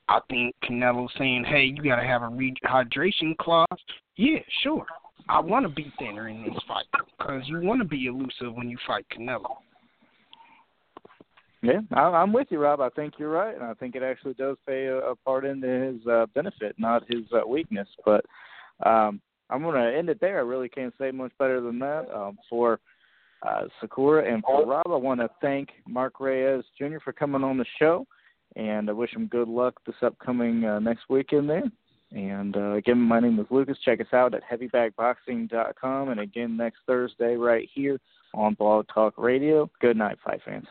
I think Canelo saying, "Hey, you got to have a rehydration clause." Yeah, sure. I want to be thinner in this fight because you want to be elusive when you fight Canelo. Yeah, I, I'm with you, Rob. I think you're right, and I think it actually does play a, a part into his uh, benefit, not his uh, weakness. But um, I'm going to end it there. I really can't say much better than that. Um, for uh, Sakura and for Rob, I want to thank Mark Reyes Jr. for coming on the show, and I wish him good luck this upcoming uh, next weekend there. And uh, again, my name is Lucas. Check us out at heavybagboxing.com, and again next Thursday right here on Blog Talk Radio. Good night, fight fans.